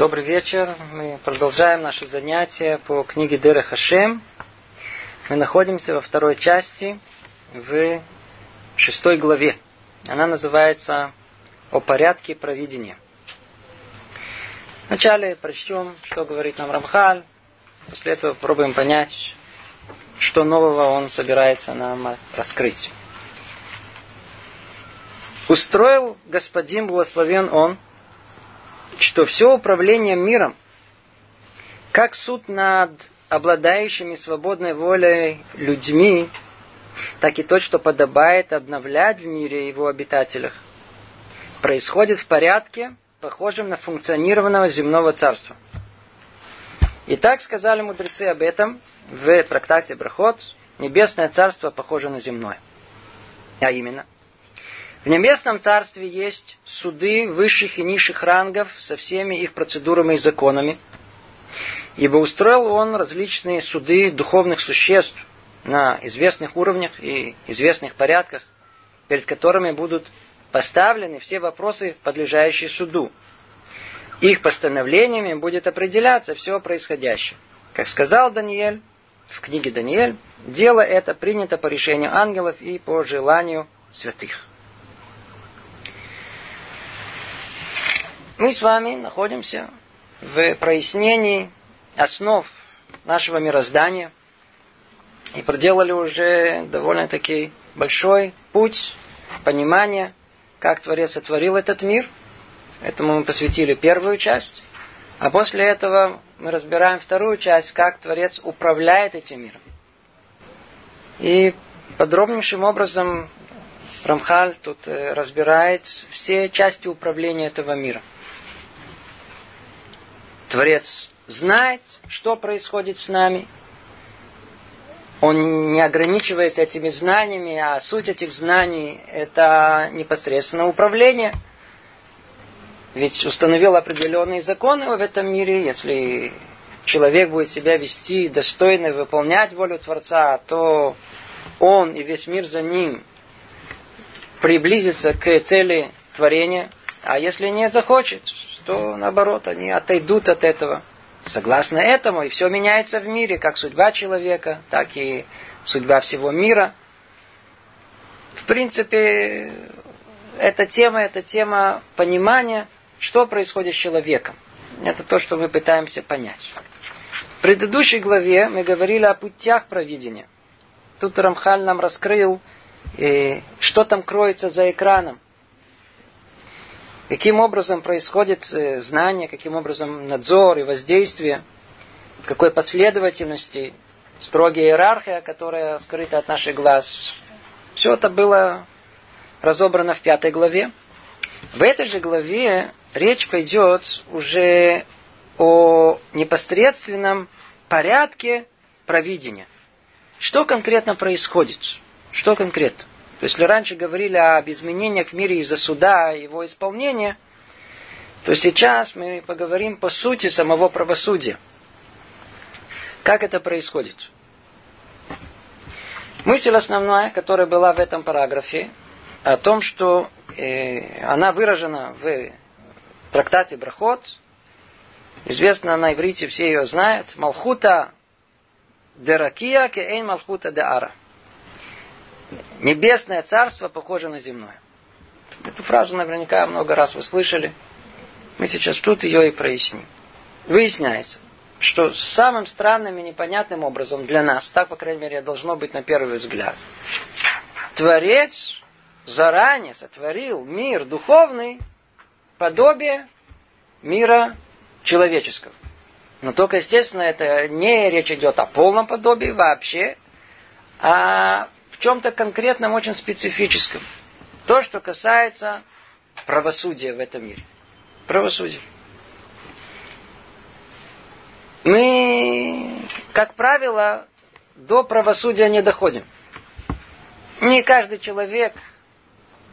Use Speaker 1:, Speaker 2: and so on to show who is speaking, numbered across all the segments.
Speaker 1: Добрый вечер. Мы продолжаем наше занятие по книге Дера Хашем. Мы находимся во второй части, в шестой главе. Она называется «О порядке провидения». Вначале прочтем, что говорит нам Рамхаль. После этого попробуем понять, что нового он собирается нам раскрыть. Устроил господин, благословен он, что все управление миром, как суд над обладающими свободной волей людьми, так и то, что подобает обновлять в мире его обитателях, происходит в порядке, похожем на функционированного земного царства. И так сказали мудрецы об этом в трактате Брахот, небесное царство похоже на земное. А именно – в небесном царстве есть суды высших и низших рангов со всеми их процедурами и законами. Ибо устроил он различные суды духовных существ на известных уровнях и известных порядках, перед которыми будут поставлены все вопросы, подлежащие суду. Их постановлениями будет определяться все происходящее. Как сказал Даниэль в книге Даниэль, дело это принято по решению ангелов и по желанию святых. Мы с вами находимся в прояснении основ нашего мироздания и проделали уже довольно-таки большой путь понимания, как Творец сотворил этот мир. Этому мы посвятили первую часть. А после этого мы разбираем вторую часть, как Творец управляет этим миром. И подробнейшим образом Рамхаль тут э, разбирает все части управления этого мира. Творец знает, что происходит с нами. Он не ограничивается этими знаниями, а суть этих знаний – это непосредственно управление. Ведь установил определенные законы в этом мире. Если человек будет себя вести достойно выполнять волю Творца, то он и весь мир за ним приблизится к цели творения. А если не захочет, то наоборот, они отойдут от этого. Согласно этому, и все меняется в мире, как судьба человека, так и судьба всего мира. В принципе, эта тема, это тема понимания, что происходит с человеком. Это то, что мы пытаемся понять. В предыдущей главе мы говорили о путях провидения. Тут Рамхаль нам раскрыл, э, что там кроется за экраном – каким образом происходит э, знание, каким образом надзор и воздействие, в какой последовательности, строгая иерархия, которая скрыта от наших глаз. Все это было разобрано в пятой главе. В этой же главе речь пойдет уже о непосредственном порядке провидения. Что конкретно происходит? Что конкретно? То есть, если раньше говорили об изменениях в мире из-за суда его исполнения, то сейчас мы поговорим по сути самого правосудия. Как это происходит? Мысль основная, которая была в этом параграфе, о том, что э, она выражена в трактате Брахот, известно на иврите, все ее знают, Малхута Деракия Кеэйн Малхута Деара. Небесное царство похоже на земное. Эту фразу наверняка много раз вы слышали. Мы сейчас тут ее и проясним. Выясняется, что самым странным и непонятным образом для нас, так, по крайней мере, должно быть на первый взгляд, Творец заранее сотворил мир духовный, подобие мира человеческого. Но только, естественно, это не речь идет о полном подобии вообще, а чем-то конкретном, очень специфическом. То, что касается правосудия в этом мире. Правосудие. Мы, как правило, до правосудия не доходим. Не каждый человек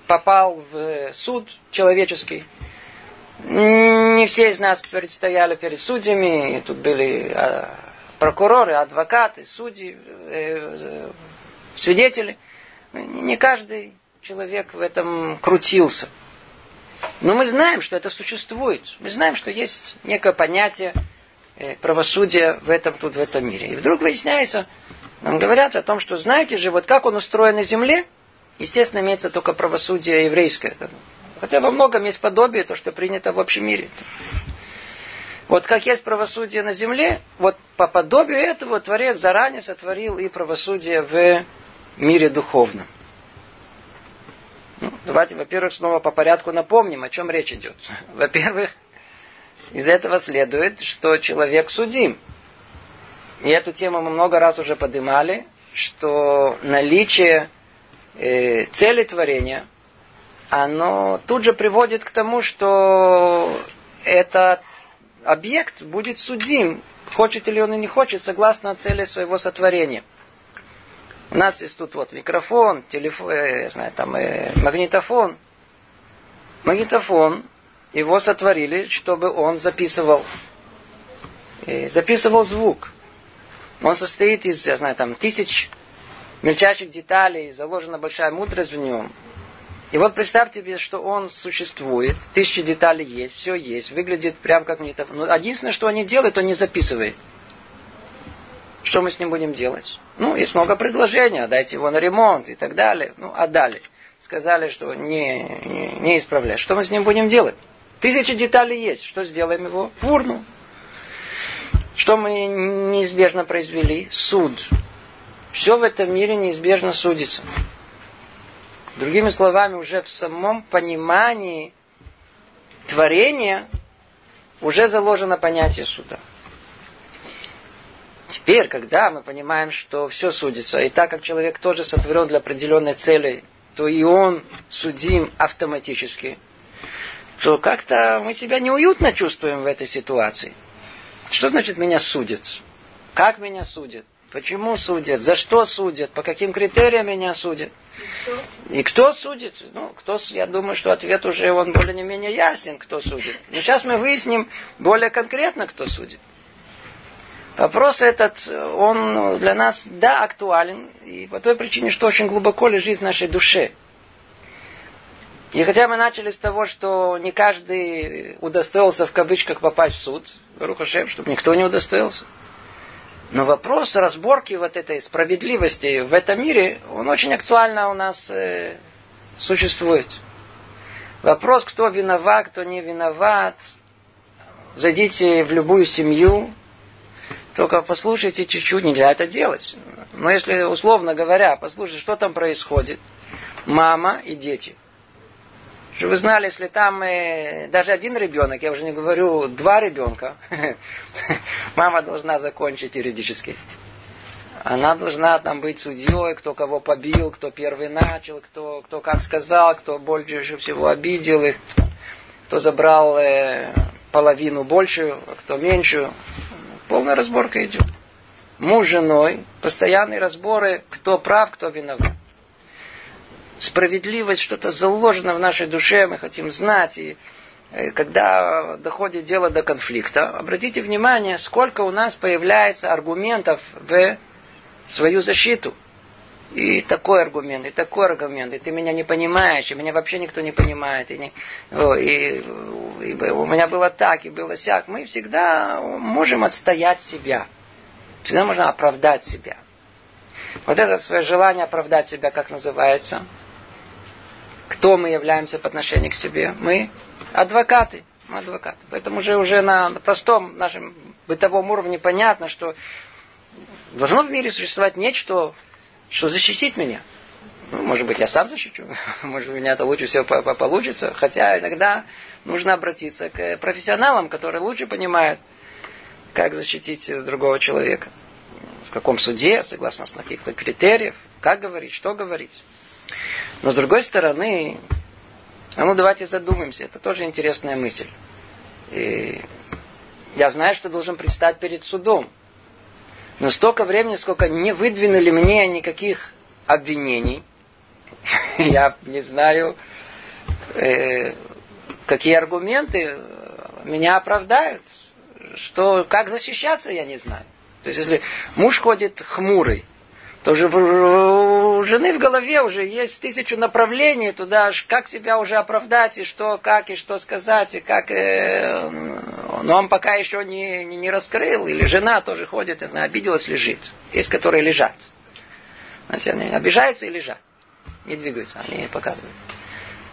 Speaker 1: попал в суд человеческий. Не все из нас предстояли перед судьями. Тут были а, прокуроры, адвокаты, судьи, э, свидетели. Не каждый человек в этом крутился. Но мы знаем, что это существует. Мы знаем, что есть некое понятие э, правосудия в этом тут, в этом мире. И вдруг выясняется, нам говорят о том, что знаете же, вот как он устроен на земле, естественно, имеется только правосудие еврейское. Хотя во многом есть подобие, то, что принято в общем мире. Вот как есть правосудие на земле, вот по подобию этого Творец заранее сотворил и правосудие в мире духовном. Ну, давайте, во-первых, снова по порядку напомним, о чем речь идет. Во-первых, из этого следует, что человек судим. И эту тему мы много раз уже поднимали, что наличие э, цели творения, оно тут же приводит к тому, что этот объект будет судим, хочет ли он или не хочет, согласно цели своего сотворения. У нас есть тут вот микрофон, телефон, э, я знаю, там э, магнитофон. Магнитофон, его сотворили, чтобы он записывал, э, записывал звук. Он состоит из, я знаю, там тысяч мельчайших деталей, заложена большая мудрость в нем. И вот представьте себе, что он существует, тысячи деталей есть, все есть, выглядит прям как магнитофон. Но единственное, что он не делает, он не записывает. Что мы с ним будем делать? Ну, есть много предложений, дайте его на ремонт и так далее. Ну, отдали. Сказали, что не, не, не исправлять. Что мы с ним будем делать? Тысячи деталей есть. Что сделаем его? В. Что мы неизбежно произвели? Суд. Все в этом мире неизбежно судится. Другими словами, уже в самом понимании творения уже заложено понятие суда. Теперь, когда мы понимаем, что все судится, и так как человек тоже сотворен для определенной цели, то и он судим автоматически, то как-то мы себя неуютно чувствуем в этой ситуации. Что значит меня судят? Как меня судят? Почему судят? За что судят? По каким критериям меня судят? И кто судит? Ну, кто, я думаю, что ответ уже он более-менее ясен, кто судит. Но сейчас мы выясним более конкретно, кто судит. Вопрос этот, он для нас, да, актуален, и по той причине, что очень глубоко лежит в нашей душе. И хотя мы начали с того, что не каждый удостоился в кавычках попасть в суд, Рухашем, чтобы никто не удостоился. Но вопрос разборки вот этой справедливости в этом мире, он очень актуально у нас э, существует. Вопрос, кто виноват, кто не виноват. Зайдите в любую семью, только послушайте чуть-чуть, нельзя это делать. Но если, условно говоря, послушайте, что там происходит. Мама и дети. Чтобы вы знали, если там э, даже один ребенок, я уже не говорю два ребенка, мама должна закончить юридически. Она должна там быть судьей, кто кого побил, кто первый начал, кто, кто как сказал, кто больше всего обидел их, кто забрал э, половину большую, а кто меньшую. Полная разборка идет. Муж с женой, постоянные разборы, кто прав, кто виноват. Справедливость, что-то заложено в нашей душе, мы хотим знать. И э, когда доходит дело до конфликта, обратите внимание, сколько у нас появляется аргументов в свою защиту. И такой аргумент, и такой аргумент, и ты меня не понимаешь, и меня вообще никто не понимает, и, не, и, и, у меня было так, и было сяк. Мы всегда можем отстоять себя. Всегда можно оправдать себя. Вот это свое желание оправдать себя, как называется? Кто мы являемся по отношению к себе? Мы адвокаты. Мы адвокаты. Поэтому уже, уже на простом нашем бытовом уровне понятно, что должно в мире существовать нечто, что защитит меня. Ну, может быть, я сам защищу, может, у меня это лучше всего получится, хотя иногда нужно обратиться к профессионалам, которые лучше понимают, как защитить другого человека. В каком суде, согласно с каких-то критериев, как говорить, что говорить. Но с другой стороны, а ну давайте задумаемся, это тоже интересная мысль. И я знаю, что должен предстать перед судом. Но столько времени, сколько не выдвинули мне никаких обвинений, я не знаю, э, какие аргументы меня оправдают, что как защищаться, я не знаю. То есть, если муж ходит хмурый, то уже у жены в голове уже есть тысячу направлений туда, как себя уже оправдать, и что, как, и что сказать, и как... Э, но он пока еще не, не, не раскрыл, или жена тоже ходит, я знаю, обиделась, лежит. Есть, которые лежат. Знаете, они обижаются и лежат. Не двигаются, они показывают.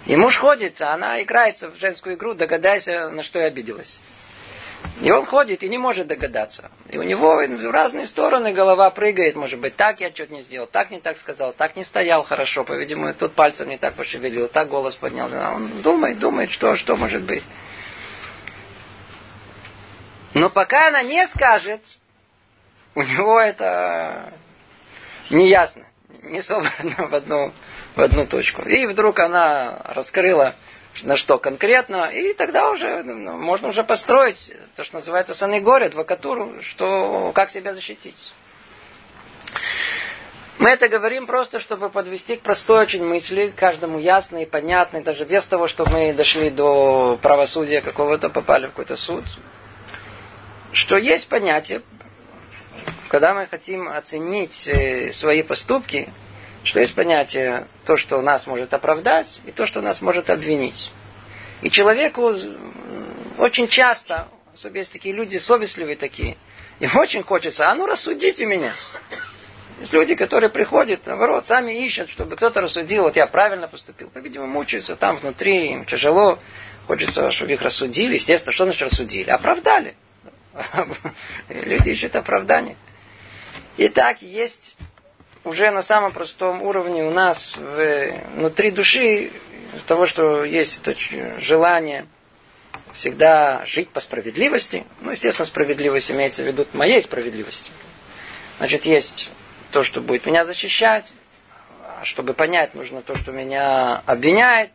Speaker 1: И муж ходит, а она играется в женскую игру, догадайся, на что я обиделась. И он ходит и не может догадаться. И у него в разные стороны голова прыгает. Может быть, так я что-то не сделал, так не так сказал, так не стоял хорошо, по-видимому, тут пальцем не так пошевелил, так голос поднял. Он думает, думает, что, что может быть. Но пока она не скажет, у него это не ясно, не собрано в одну, в одну точку. И вдруг она раскрыла на что конкретно, и тогда уже ну, можно уже построить то, что называется санегория, адвокатуру, что, как себя защитить. Мы это говорим просто, чтобы подвести к простой очень мысли, каждому ясной и понятной, даже без того, чтобы мы дошли до правосудия какого-то, попали в какой-то суд. Что есть понятие, когда мы хотим оценить э, свои поступки, что есть понятие то, что нас может оправдать, и то, что нас может обвинить. И человеку очень часто, особенно есть такие люди совестливые такие, им очень хочется, а ну рассудите меня. Есть люди, которые приходят, наоборот, сами ищут, чтобы кто-то рассудил, вот я правильно поступил. По-видимому, мучаются там внутри, им тяжело. Хочется, чтобы их рассудили. Естественно, что значит рассудили? Оправдали. Люди ищут оправдание. Итак, есть уже на самом простом уровне у нас внутри души из того, что есть это желание всегда жить по справедливости. Ну, естественно, справедливость имеется в виду моей справедливости. Значит, есть то, что будет меня защищать, а чтобы понять, нужно то, что меня обвиняет.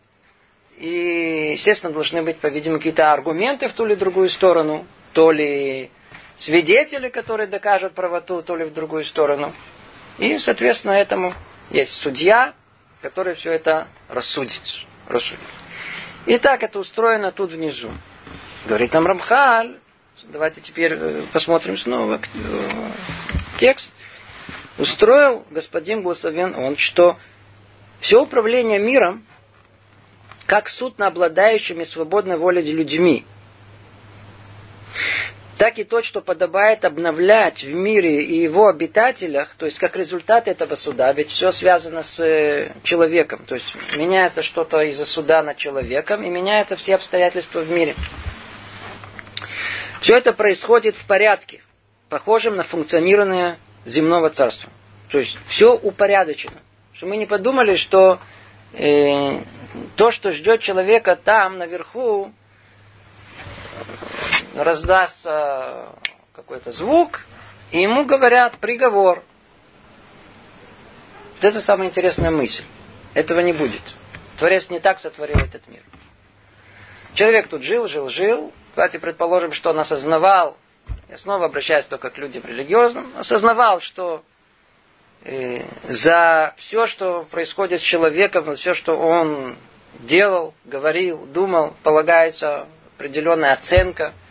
Speaker 1: И, естественно, должны быть, по-видимому, какие-то аргументы в ту или другую сторону, то ли свидетели, которые докажут правоту, то ли в другую сторону. И, соответственно, этому есть судья, который все это рассудит. рассудит. И так это устроено тут внизу. Говорит нам Рамхаль. Давайте теперь э, посмотрим снова э, текст. Устроил господин благословен он, что все управление миром, как суд на обладающими свободной волей людьми, так и то, что подобает обновлять в мире и его обитателях, то есть как результат этого суда, ведь все связано с э, человеком, то есть меняется что-то из-за суда над человеком и меняются все обстоятельства в мире. Все это происходит в порядке, похожем на функционирование земного царства. То есть все упорядочено. Что мы не подумали, что э, то, что ждет человека там, наверху, раздастся какой-то звук, и ему говорят приговор. Вот это самая интересная мысль. Этого не будет. Творец не так сотворил этот мир. Человек тут жил, жил, жил. Давайте предположим, что он осознавал, я снова обращаюсь только к людям религиозным, осознавал, что э, за все, что происходит с человеком, за все, что он делал, говорил, думал, полагается определенная оценка –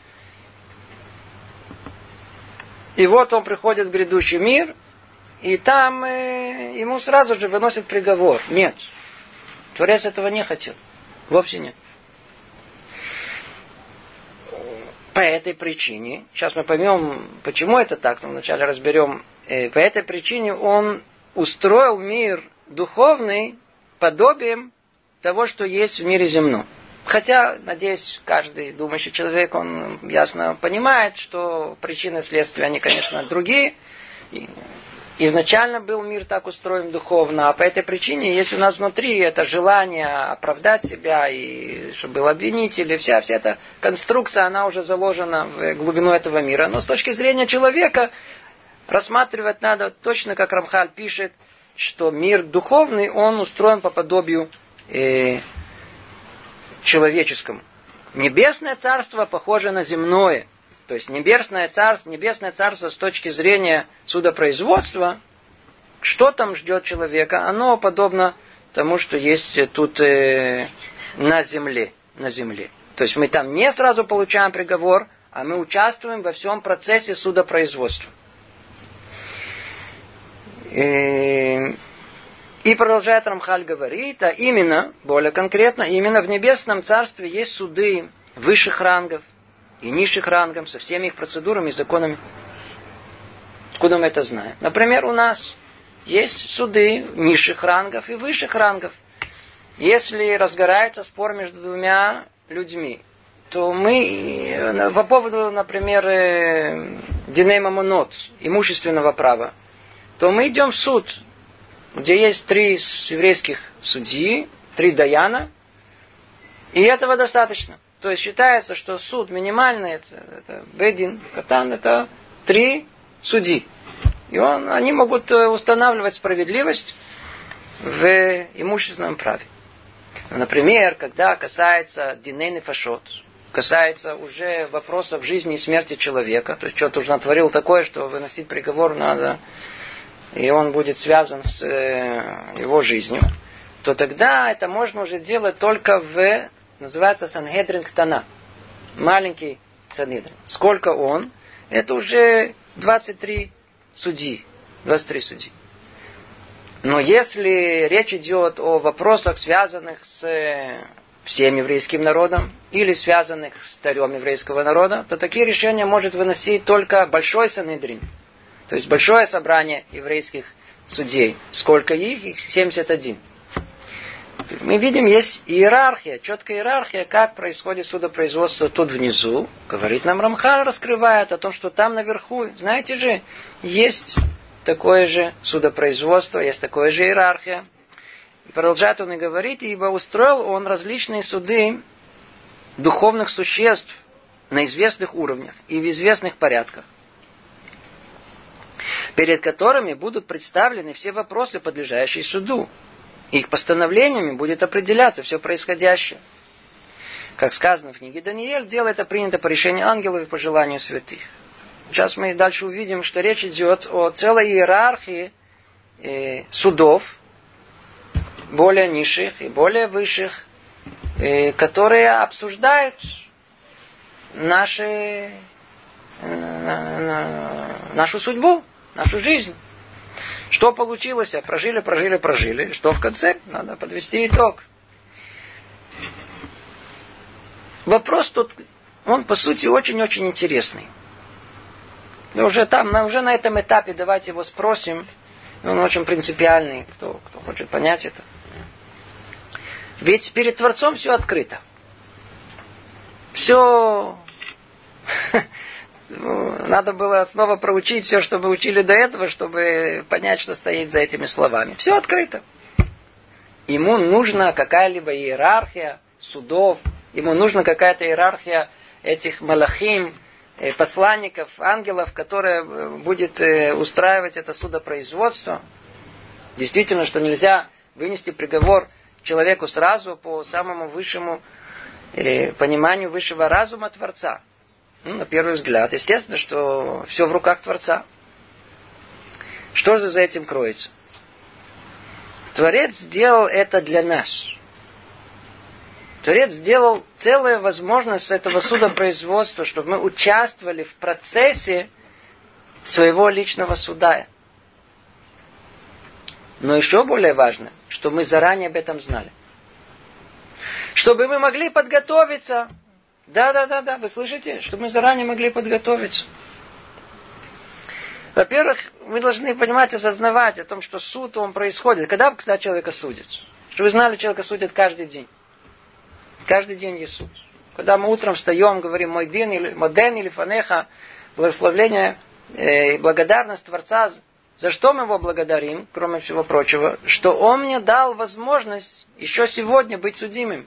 Speaker 1: и вот он приходит в грядущий мир, и там э, ему сразу же выносят приговор. Нет. Творец этого не хотел. Вовсе нет. По этой причине, сейчас мы поймем, почему это так, но вначале разберем, э, по этой причине он устроил мир духовный подобием того, что есть в мире земном. Хотя, надеюсь, каждый думающий человек, он ясно понимает, что причины следствия, они, конечно, другие. изначально был мир так устроен духовно, а по этой причине есть у нас внутри это желание оправдать себя, и чтобы был обвинитель, и вся, вся эта конструкция, она уже заложена в глубину этого мира. Но с точки зрения человека рассматривать надо точно, как Рамхаль пишет, что мир духовный, он устроен по подобию э, человеческому. Небесное царство похоже на земное. То есть небесное царство, небесное царство с точки зрения судопроизводства, что там ждет человека, оно подобно тому, что есть тут э, на земле. На земле. То есть мы там не сразу получаем приговор, а мы участвуем во всем процессе судопроизводства. И, и продолжает Рамхаль говорит, а именно, более конкретно, именно в небесном царстве есть суды высших рангов и низших рангов со всеми их процедурами и законами. Откуда мы это знаем? Например, у нас есть суды низших рангов и высших рангов. Если разгорается спор между двумя людьми, то мы э, по поводу, например, э, динейма монот, имущественного права, то мы идем в суд, где есть три еврейских судьи, три даяна, и этого достаточно. То есть считается, что суд минимальный, это, это бедин, катан, это три судьи. И он, они могут э, устанавливать справедливость в имущественном праве. Например, когда касается динейны фашот, касается уже вопросов жизни и смерти человека, то есть что-то уже натворил такое, что выносить приговор надо, и он будет связан с э, его жизнью, то тогда это можно уже делать только в, называется Сангедрин Ктана, маленький Санедрин. Сколько он? Это уже 23 судьи, 23 судьи. Но если речь идет о вопросах, связанных с э, всем еврейским народом или связанных с царем еврейского народа, то такие решения может выносить только большой Санедрин. То есть большое собрание еврейских судей. Сколько их? Их 71. Мы видим, есть иерархия, четкая иерархия, как происходит судопроизводство тут внизу. Говорит нам Рамхар, раскрывает о том, что там наверху, знаете же, есть такое же судопроизводство, есть такое же иерархия. И продолжает он и говорит, ибо устроил он различные суды духовных существ на известных уровнях и в известных порядках, перед которыми будут представлены все вопросы, подлежащие суду. Их постановлениями будет определяться все происходящее. Как сказано в книге Даниэль, дело это принято по решению ангелов и по желанию святых. Сейчас мы дальше увидим, что речь идет о целой иерархии э, судов, более низших и более высших, э, которые обсуждают наши, э, нашу судьбу, нашу жизнь. Что получилось? Прожили, прожили, прожили. Что в конце? Надо подвести итог. Вопрос тут, он по сути очень-очень интересный. Но уже там, уже на этом этапе давайте его спросим. Он очень принципиальный, кто, кто хочет понять это. Ведь перед Творцом все открыто. Все... Надо было снова проучить все, что мы учили до этого, чтобы понять, что стоит за этими словами. Все открыто. Ему нужна какая-либо иерархия судов, ему нужна какая-то иерархия этих малахим, э, посланников, ангелов, которая э, будет э, устраивать это судопроизводство. Действительно, что нельзя вынести приговор человеку сразу по самому высшему пониманию высшего разума Творца. Ну, на первый взгляд. Естественно, что все в руках Творца. Что же за этим кроется? Творец сделал это для нас. Творец сделал целая возможность этого судопроизводства, чтобы мы участвовали в процессе своего личного суда. Но еще более важно, что мы заранее об этом знали. Чтобы мы могли подготовиться. Да, да, да, да, вы слышите? Чтобы мы заранее могли подготовиться. Во-первых, мы должны понимать, осознавать о том, что суд он происходит. Когда, когда человека судят? Чтобы вы знали, человека судят каждый день. Каждый день есть суд. Когда мы утром встаем, говорим мой день или моден или фанеха, благословление э, и благодарность Творца за что мы его благодарим, кроме всего прочего? Что он мне дал возможность еще сегодня быть судимым.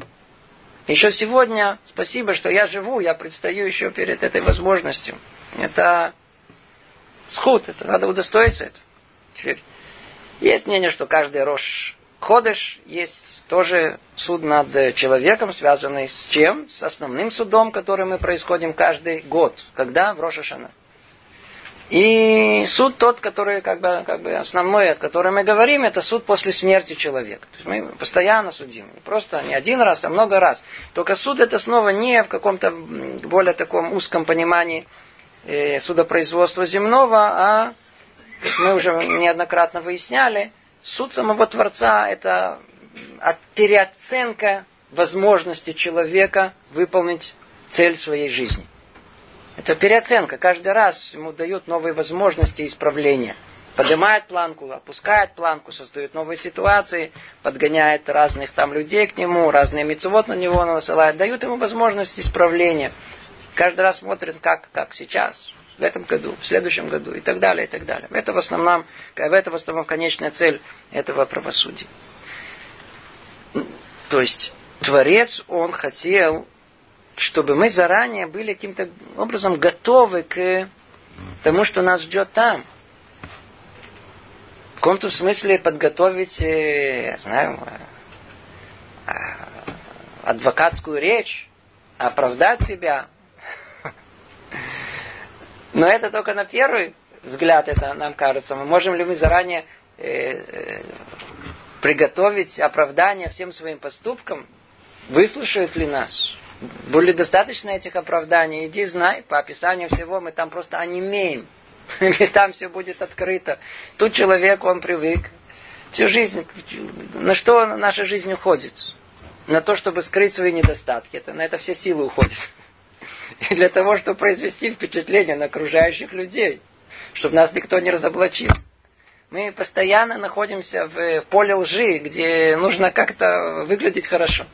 Speaker 1: Еще сегодня спасибо, что я живу, я предстаю еще перед этой возможностью. Это сход, это надо удостоиться этого. Теперь есть мнение, что каждый рожь ходыш есть тоже суд над человеком, связанный с чем? С основным судом, который мы происходим каждый год. Когда? В Рошашана. И суд тот, который как бы, как бы основной, о котором мы говорим, это суд после смерти человека. То есть мы постоянно судим. Не просто не один раз, а много раз. Только суд это снова не в каком-то более таком узком понимании э, судопроизводства земного, а как мы уже неоднократно выясняли, суд самого Творца – это переоценка возможности человека выполнить цель своей жизни. Это переоценка. Каждый раз ему дают новые возможности исправления. Поднимает планку, опускает планку, создает новые ситуации, подгоняет разных там людей к нему, разные мецевод на него насылает, дают ему возможность исправления. Каждый раз смотрит, как, как сейчас, в этом году, в следующем году и так далее, и так далее. Это в основном, это в основном конечная цель этого правосудия. То есть Творец, он хотел, чтобы мы заранее были каким-то образом готовы к тому, что нас ждет там. В каком-то смысле подготовить, э, я знаю, э, адвокатскую речь, оправдать себя. Но это только на первый взгляд, это нам кажется. Мы можем ли мы заранее э, приготовить оправдание всем своим поступкам? Выслушают ли нас? Были достаточно этих оправданий? Иди знай, по описанию всего мы там просто онемеем. И там все будет открыто. Тут человек, он привык. Всю жизнь, на что наша жизнь уходит? На то, чтобы скрыть свои недостатки. Это, на это все силы уходят. И для того, чтобы произвести впечатление на окружающих людей. Чтобы нас никто не разоблачил. Мы постоянно находимся в поле лжи, где нужно как-то выглядеть хорошо.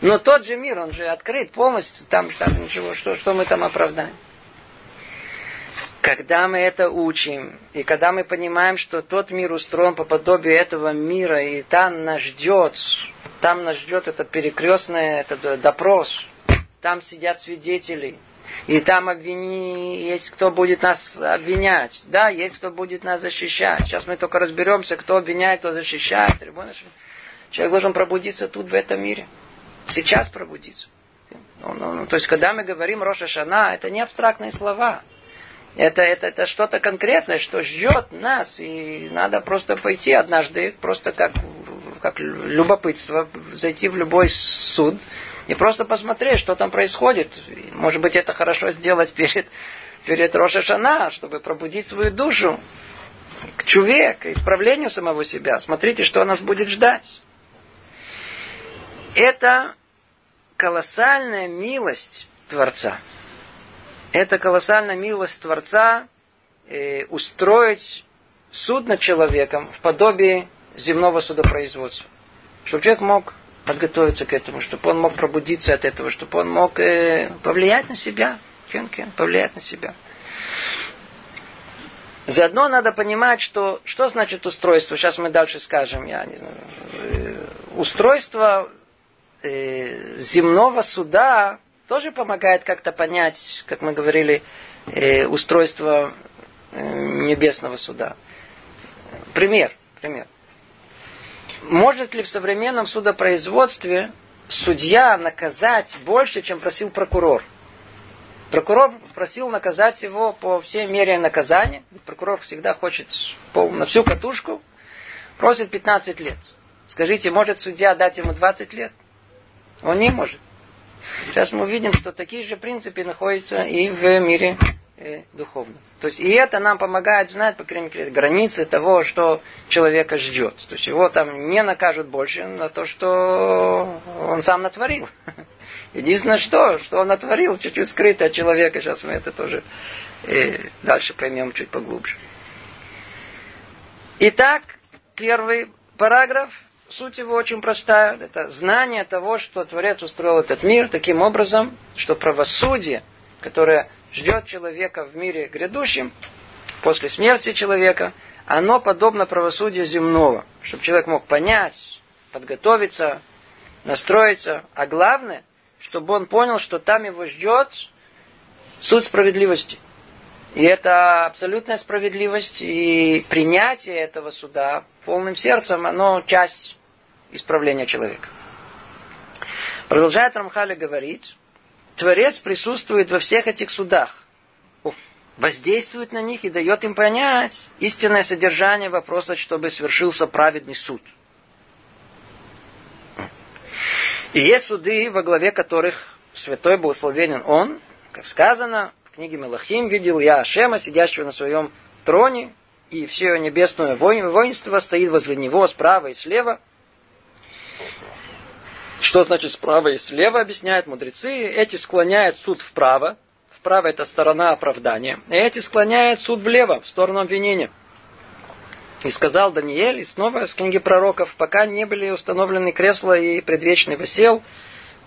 Speaker 1: Но тот же мир, он же открыт полностью, там, там ничего, что, что мы там оправдаем. Когда мы это учим, и когда мы понимаем, что тот мир устроен по подобию этого мира, и там нас ждет, там нас ждет этот перекрестный этот допрос, там сидят свидетели, и там обвини, есть кто будет нас обвинять. Да, есть кто будет нас защищать. Сейчас мы только разберемся, кто обвиняет, кто защищает. Человек должен пробудиться тут, в этом мире сейчас пробудиться. Ну, ну, ну, то есть, когда мы говорим Роша Шана, это не абстрактные слова. Это, это, это что-то конкретное, что ждет нас, и надо просто пойти однажды, просто как, как любопытство, зайти в любой суд и просто посмотреть, что там происходит. Может быть, это хорошо сделать перед, перед Роша Шана, чтобы пробудить свою душу к чуве, к исправлению самого себя. Смотрите, что нас будет ждать. Это колоссальная милость Творца. Это колоссальная милость Творца э, устроить суд над человеком в подобии земного судопроизводства. Чтобы человек мог подготовиться к этому, чтобы он мог пробудиться от этого, чтобы он мог э, повлиять на себя. Кен, кен, повлиять на себя. Заодно надо понимать, что, что значит устройство. Сейчас мы дальше скажем, я не знаю. Э, устройство э, земного суда тоже помогает как-то понять, как мы говорили, э, устройство э, небесного суда. Пример, пример. Может ли в современном судопроизводстве судья наказать больше, чем просил прокурор? Прокурор просил наказать его по всей мере наказания. Прокурор всегда хочет пол, на всю катушку. Просит 15 лет. Скажите, может судья дать ему 20 лет? Он не может. Сейчас мы увидим, что такие же принципы находятся и в мире э, духовном. То есть и это нам помогает знать, по крайней мере, границы того, что человека ждет. То есть его там не накажут больше на то, что он сам натворил. Единственное, что, что он натворил, чуть-чуть скрыто от человека. Сейчас мы это тоже э, дальше поймем чуть поглубже. Итак, первый параграф – Суть его очень простая. Это знание того, что Творец устроил этот мир таким образом, что правосудие, которое ждет человека в мире грядущем, после смерти человека, оно подобно правосудию земного. Чтобы человек мог понять, подготовиться, настроиться. А главное, чтобы он понял, что там его ждет суд справедливости. И это абсолютная справедливость и принятие этого суда полным сердцем, оно часть исправления человека. Продолжает Рамхали говорить, Творец присутствует во всех этих судах, воздействует на них и дает им понять истинное содержание вопроса, чтобы свершился праведный суд. И есть суды, во главе которых святой благословенен он, как сказано в книге Мелахим, видел я Ашема, сидящего на своем троне, и все небесное воинство стоит возле него справа и слева. Что значит справа и слева, объясняют мудрецы. Эти склоняют суд вправо. Вправо это сторона оправдания. И эти склоняют суд влево, в сторону обвинения. И сказал Даниэль, и снова с книги пророков, пока не были установлены кресла и предвечный восел,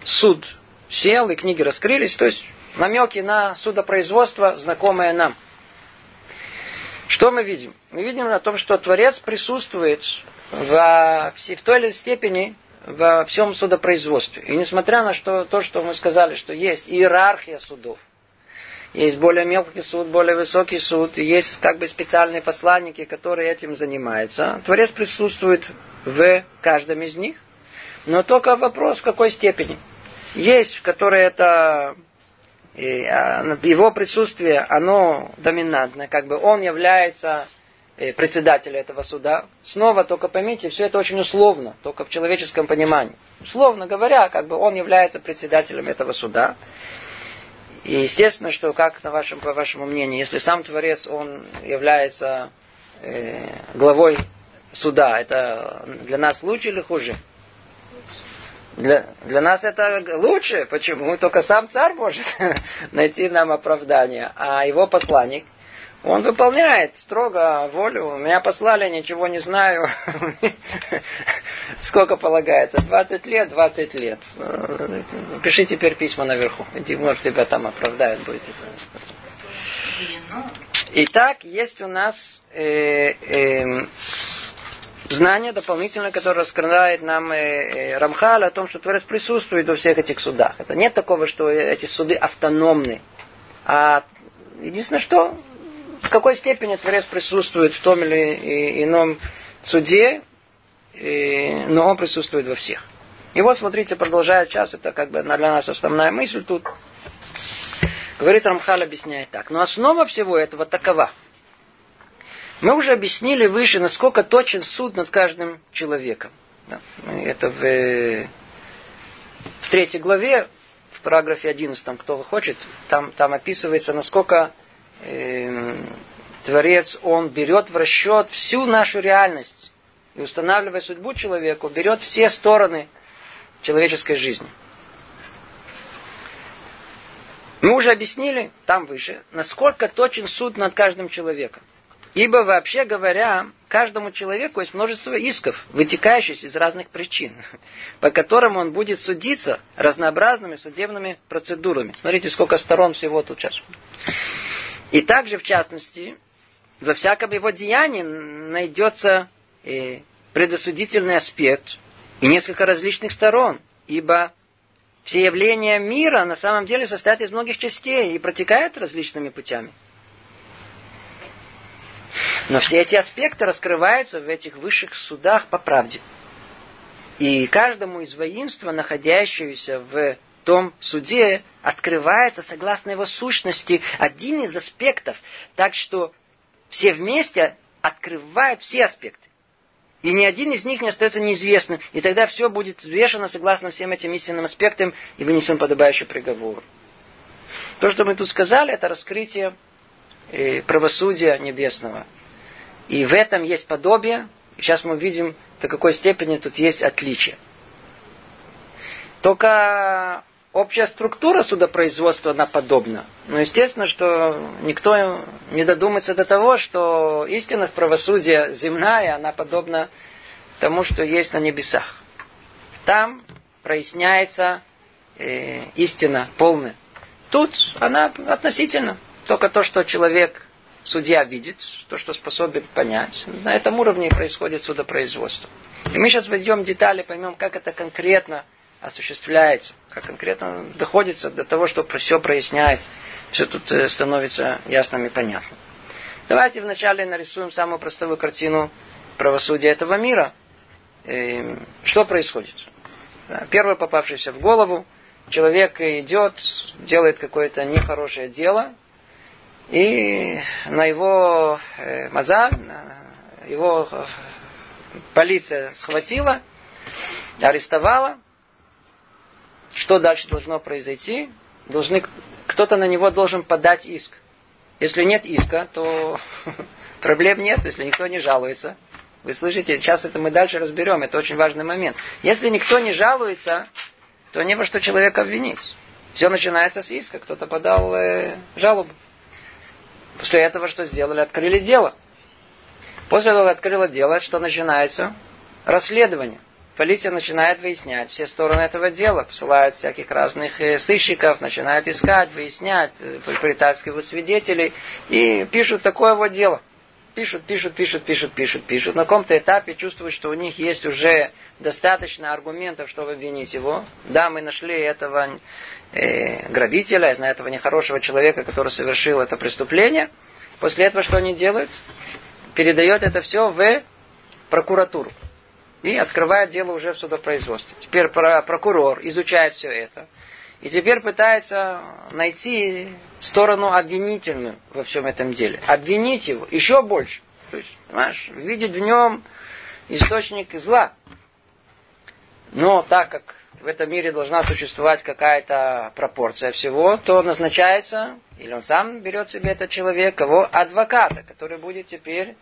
Speaker 1: суд сел, и книги раскрылись. То есть намеки на судопроизводство, знакомые нам. Что мы видим? Мы видим о том, что Творец присутствует в, в той или иной степени во всем судопроизводстве. И несмотря на что, то, что мы сказали, что есть иерархия судов, есть более мелкий суд, более высокий суд, есть как бы специальные посланники, которые этим занимаются. Творец присутствует в каждом из них, но только вопрос в какой степени. Есть, в которой это а, его присутствие, оно доминантное, как бы он является э, председателем этого суда. Снова только поймите, все это очень условно, только в человеческом понимании. Условно говоря, как бы он является председателем этого суда. И естественно, что как на вашем, по вашему мнению, если сам Творец, он является э, главой суда, это для нас лучше или хуже? Для, для нас это лучше. Почему? Только сам царь может найти нам оправдание. А его посланник, он выполняет строго волю. Меня послали, ничего не знаю. Сколько полагается? 20 лет, 20 лет. Пиши теперь письма наверху. Может, тебя там оправдают будет. Итак, есть у нас э, э, знание дополнительное, которое раскрывает нам э, э, Рамхаль о том, что Творец присутствует во всех этих судах. Это нет такого, что эти суды автономны. А единственное, что какой степени Творец присутствует в том или ином суде, и, но он присутствует во всех. И вот, смотрите, продолжая час, это как бы для нас основная мысль тут. Говорит Рамхаль, объясняет так. Но основа всего этого такова – мы уже объяснили выше, насколько точен суд над каждым человеком. Это в, в третьей главе, в параграфе 11, кто хочет, там, там описывается, насколько э, Творец, он берет в расчет всю нашу реальность и устанавливая судьбу человеку, берет все стороны человеческой жизни. Мы уже объяснили, там выше, насколько точен суд над каждым человеком. Ибо, вообще говоря, каждому человеку есть множество исков, вытекающих из разных причин, по которым он будет судиться разнообразными судебными процедурами. Смотрите, сколько сторон всего тут сейчас. И также, в частности, во всяком его деянии найдется э, предосудительный аспект и несколько различных сторон, ибо все явления мира на самом деле состоят из многих частей и протекают различными путями. Но все эти аспекты раскрываются в этих высших судах по правде. И каждому из воинства, находящегося в том суде, открывается, согласно его сущности, один из аспектов. Так что все вместе открывают все аспекты. И ни один из них не остается неизвестным. И тогда все будет взвешено согласно всем этим истинным аспектам и вынесен подобающий приговор. То, что мы тут сказали, это раскрытие э, правосудия небесного. И в этом есть подобие. Сейчас мы видим, до какой степени тут есть отличие. Только общая структура судопроизводства, она подобна. Но естественно, что никто не додумается до того, что истинность правосудия земная, она подобна тому, что есть на небесах. Там проясняется э, истина полная. Тут она относительно. Только то, что человек судья видит, то, что способен понять. На этом уровне происходит судопроизводство. И мы сейчас войдем в детали, поймем, как это конкретно осуществляется, как конкретно доходится до того, что все проясняет, все тут э, становится ясным и понятным. Давайте вначале нарисуем самую простую картину правосудия этого мира. И эм, что происходит? Первый попавшийся в голову, человек идет, делает какое-то нехорошее дело, и на его э, мазаль, его э, полиция схватила, арестовала. Что дальше должно произойти? Должны, кто-то на него должен подать иск. Если нет иска, то проблем нет, если никто не жалуется. Вы слышите, сейчас это мы дальше разберем, это очень важный момент. Если никто не жалуется, то не во что человека обвинить. Все начинается с иска, кто-то подал э, жалобу. После этого что сделали? Открыли дело. После того, как открыло дело, что начинается? Расследование. Полиция начинает выяснять все стороны этого дела, посылают всяких разных э, сыщиков, начинают искать, выяснять, э, притаскивают свидетелей и пишут такое вот дело. Пишут, пишут, пишут, пишут, пишут, пишут. На каком-то этапе чувствуют, что у них есть уже достаточно аргументов, чтобы обвинить его. Да, мы нашли этого э, грабителя, этого нехорошего человека, который совершил это преступление. После этого что они делают? Передает это все в прокуратуру. И открывает дело уже в судопроизводстве. Теперь прокурор изучает все это. И теперь пытается найти сторону обвинительную во всем этом деле. Обвинить его еще больше. То есть, понимаешь, видеть в нем источник зла. Но так как в этом мире должна существовать какая-то пропорция всего, то назначается, или он сам берет себе этот человек, кого адвоката, который будет теперь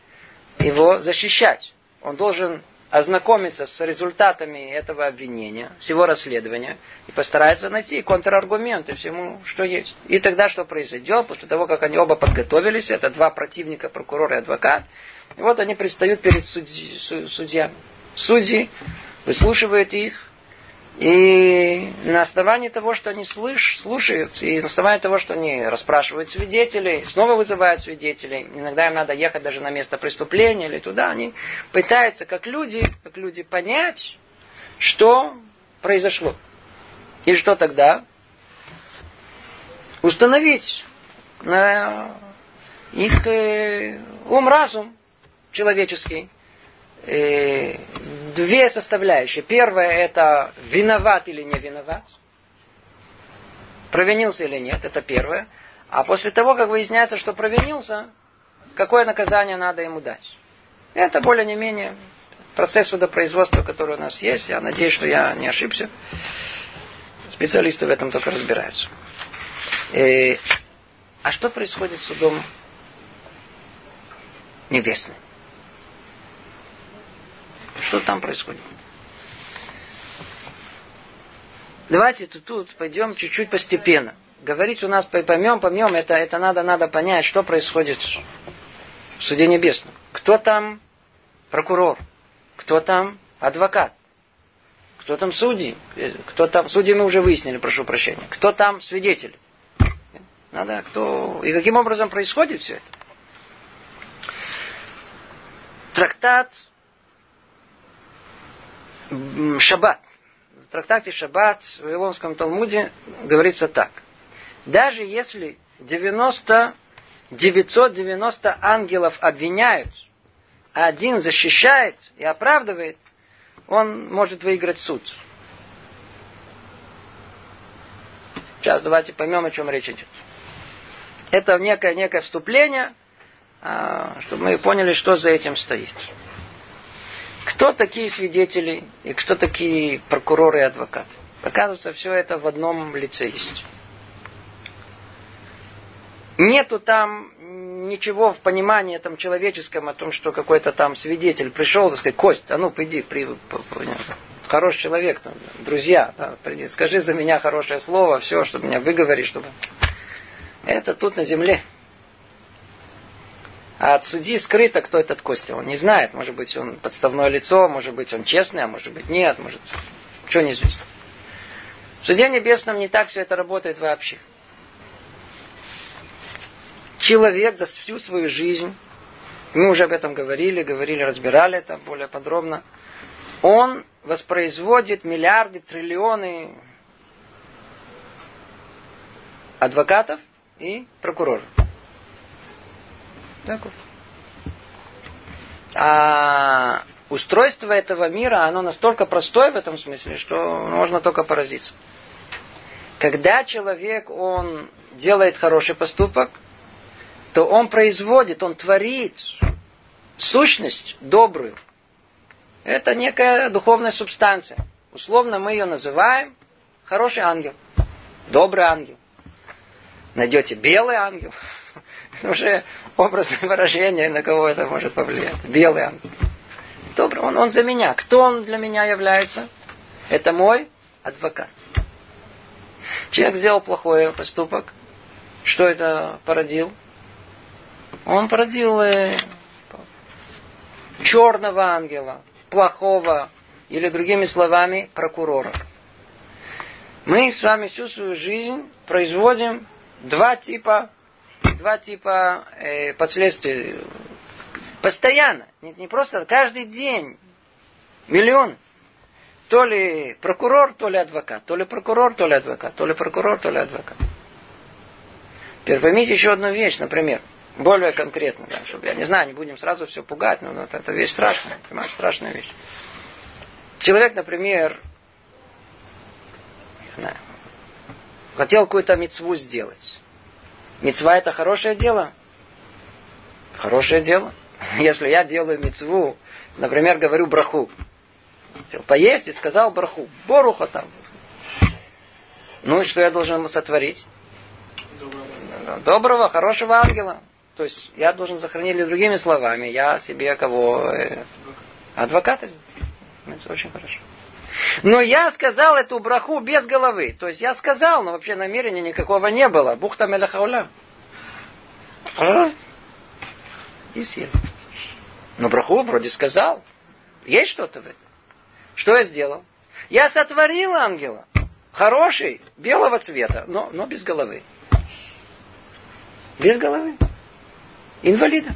Speaker 1: его защищать. Он должен ознакомиться с результатами этого обвинения, всего расследования, и постарается найти контраргументы всему, что есть. И тогда что произойдет? После того, как они оба подготовились, это два противника, прокурор и адвокат, и вот они предстают перед судьи, судьями. Судьи выслушивают их, и на основании того, что они слыш, слушают, и на основании того, что они расспрашивают свидетелей, снова вызывают свидетелей, иногда им надо ехать даже на место преступления или туда, они пытаются, как люди, как люди понять, что произошло. И что тогда? Установить на их э, ум-разум человеческий, две составляющие. Первая это виноват или не виноват. Провинился или нет, это первое. А после того, как выясняется, что провинился, какое наказание надо ему дать. Это более не менее процесс судопроизводства, который у нас есть. Я надеюсь, что я не ошибся. Специалисты в этом только разбираются. И, э, а что происходит с судом небесным? Что там происходит? Давайте тут, тут пойдем чуть-чуть постепенно. Говорить у нас поймем, поймем, это, это надо, надо понять, что происходит в суде небесном. Кто там прокурор? Кто там адвокат? Кто там судьи? Кто там, судьи мы уже выяснили, прошу прощения. Кто там свидетель? Надо, кто... И каким образом происходит все это? Трактат Шаббат. В трактате Шаббат в Вавилонском Талмуде говорится так. Даже если 90, 990 ангелов обвиняют, а один защищает и оправдывает, он может выиграть суд. Сейчас давайте поймем, о чем речь идет. Это некое, некое вступление, а, чтобы мы поняли, что за этим стоит. Кто такие свидетели и кто такие прокуроры и адвокаты? Оказывается, все это в одном лице есть. Нету там ничего в понимании там человеческом о том, что какой-то там свидетель пришел, так сказать, Кость, а ну приди, при, хороший человек, там, друзья, да, приди, скажи за меня хорошее слово, все, чтобы меня выговорить, чтобы... Это тут на земле. А от судьи скрыто, кто этот Костя. Он не знает. Может быть, он подставное лицо, может быть, он честный, а может быть, нет. Может, что неизвестно. В суде небесном не так все это работает вообще. Человек за всю свою жизнь, мы уже об этом говорили, говорили, разбирали это более подробно, он воспроизводит миллиарды, триллионы адвокатов и прокуроров. Вот. А устройство этого мира, оно настолько простое в этом смысле, что можно только поразиться. Когда человек, он делает хороший поступок, то он производит, он творит сущность добрую. Это некая духовная субстанция. Условно мы ее называем хороший ангел, добрый ангел. Найдете белый ангел, Уже образное выражение, на кого это может повлиять. Белый ангел. Добрый, он, он за меня. Кто он для меня является? Это мой адвокат. Человек сделал плохой поступок. Что это породил? Он породил э, черного ангела, плохого, или другими словами, прокурора. Мы с вами всю свою жизнь производим два типа, два типа э, последствий. Постоянно. Не, не просто каждый день. Миллион. То ли прокурор, то ли адвокат. То ли прокурор, то ли адвокат. То ли прокурор, то ли адвокат. Теперь поймите еще одну вещь, например. Более конкретно, да, чтобы я не знаю, не будем сразу все пугать, но вот это вещь страшная, понимаешь, страшная вещь. Человек, например, не знаю, хотел какую-то мецву сделать. Мецва это хорошее дело? Хорошее дело. Если я делаю мецву, например, говорю браху, хотел поесть и сказал браху, боруха там. Ну и что я должен ему сотворить? Доброго, Доброго хорошего ангела. То есть я должен сохранить, или другими словами, я себе кого? Э, адвоката. Это очень хорошо. Но я сказал эту браху без головы. То есть я сказал, но вообще намерения никакого не было. Бухта меляхауля. И съел. Но браху вроде сказал. Есть что-то в этом. Что я сделал? Я сотворил ангела. Хороший, белого цвета, но, но без головы. Без головы инвалида.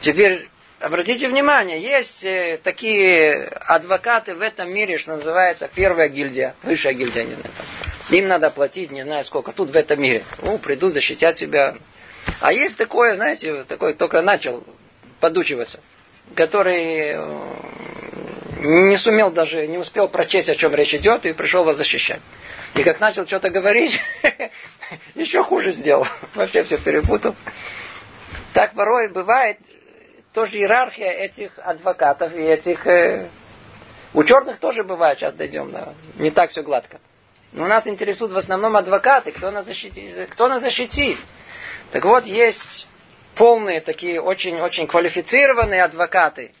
Speaker 1: Теперь обратите внимание, есть э, такие адвокаты в этом мире, что называется первая гильдия, высшая гильдия, не знаю. Там. Им надо платить, не знаю сколько, тут в этом мире. Ну, придут, защитят себя. А есть такое, знаете, такой только начал подучиваться, который не сумел даже, не успел прочесть, о чем речь идет, и пришел вас защищать. И как начал что-то говорить, еще хуже сделал. Вообще все перепутал. Так порой бывает, тоже иерархия этих адвокатов и этих... Э, у черных тоже бывает, сейчас дойдем, да, не так все гладко. Но нас интересуют в основном адвокаты, кто нас защитит. Кто нас защитит. Так вот, есть полные такие очень-очень квалифицированные адвокаты,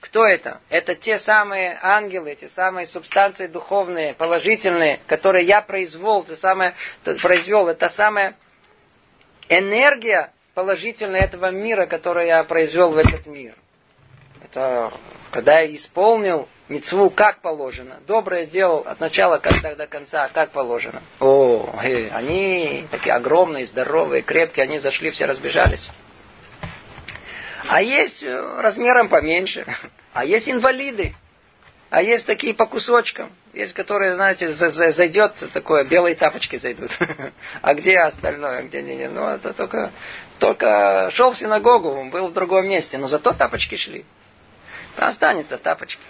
Speaker 1: кто это? Это те самые ангелы, те самые субстанции духовные, положительные, которые я произвел, это самое, произвел, это самая энергия положительная этого мира, которую я произвел в этот мир. Это когда я исполнил мецву как положено. Доброе делал от начала как до конца, как положено. О, э, они такие огромные, здоровые, крепкие, они зашли, все разбежались. А есть э, размером поменьше. А есть инвалиды. А есть такие по кусочкам. Есть, которые, знаете, зайдет такое, белые тапочки зайдут. А где остальное? Где не, не. Ну, это только, только шел в синагогу, был в другом месте, но зато тапочки шли. Останется тапочки.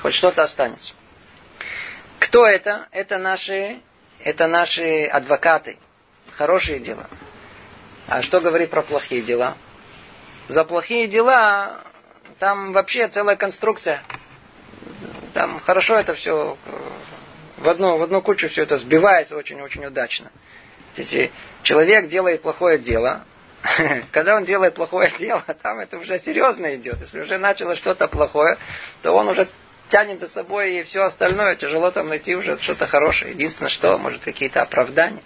Speaker 1: Хоть что-то останется. Кто это? Это наши, это наши адвокаты. Хорошие дела. А что говорит про плохие дела? За плохие дела там вообще целая конструкция. Там хорошо это все в одну, в одну кучу все это сбивается очень-очень удачно. Видите, человек делает плохое дело, когда он делает плохое дело, там это уже серьезно идет. Если уже начало что-то плохое, то он уже тянет за собой и все остальное. Тяжело там найти уже что-то хорошее. Единственное, что, может, какие-то оправдания.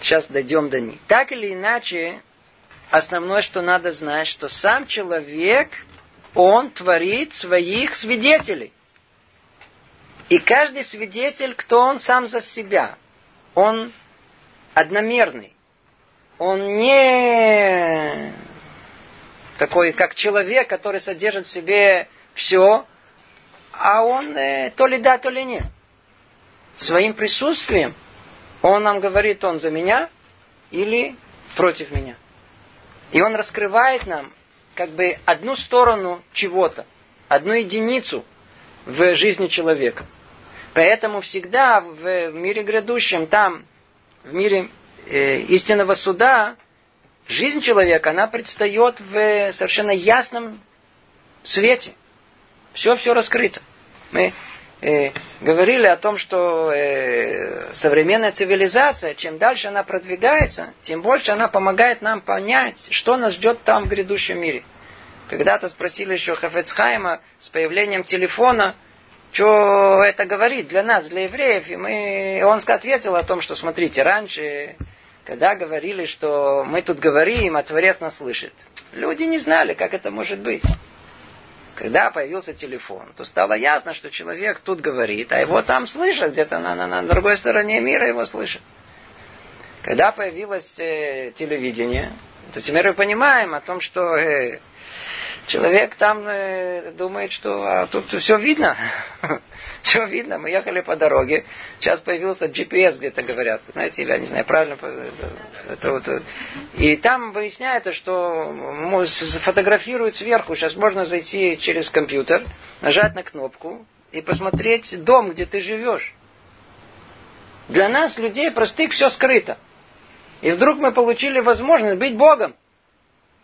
Speaker 1: Сейчас дойдем до них. Так или иначе, основное, что надо знать, что сам человек, он творит своих свидетелей. И каждый свидетель, кто он сам за себя, он одномерный. Он не такой, как человек, который содержит в себе все, а он э, то ли да, то ли нет. Своим присутствием он нам говорит, он за меня или против меня. И он раскрывает нам как бы одну сторону чего-то, одну единицу в жизни человека. Поэтому всегда в мире грядущем, там, в мире э, истинного суда, жизнь человека, она предстает в совершенно ясном свете. Все-все раскрыто. Мы э, говорили о том, что э, современная цивилизация, чем дальше она продвигается, тем больше она помогает нам понять, что нас ждет там в грядущем мире. Когда-то спросили еще Хафецхайма с появлением телефона, что это говорит для нас, для евреев. И мы, он ответил о том, что смотрите, раньше, когда говорили, что мы тут говорим, а Творец нас слышит, люди не знали, как это может быть. Когда появился телефон, то стало ясно, что человек тут говорит, а его там слышат, где-то на, на, на другой стороне мира его слышат. Когда появилось э, телевидение, то теперь мы понимаем о том, что э, человек там э, думает, что а тут все видно. все видно. Мы ехали по дороге. Сейчас появился GPS, где-то говорят. Знаете, или я не знаю, правильно. Это вот, э, и там выясняется, что фотографируют сверху. Сейчас можно зайти через компьютер, нажать на кнопку и посмотреть дом, где ты живешь. Для нас, людей простых, все скрыто. И вдруг мы получили возможность быть Богом.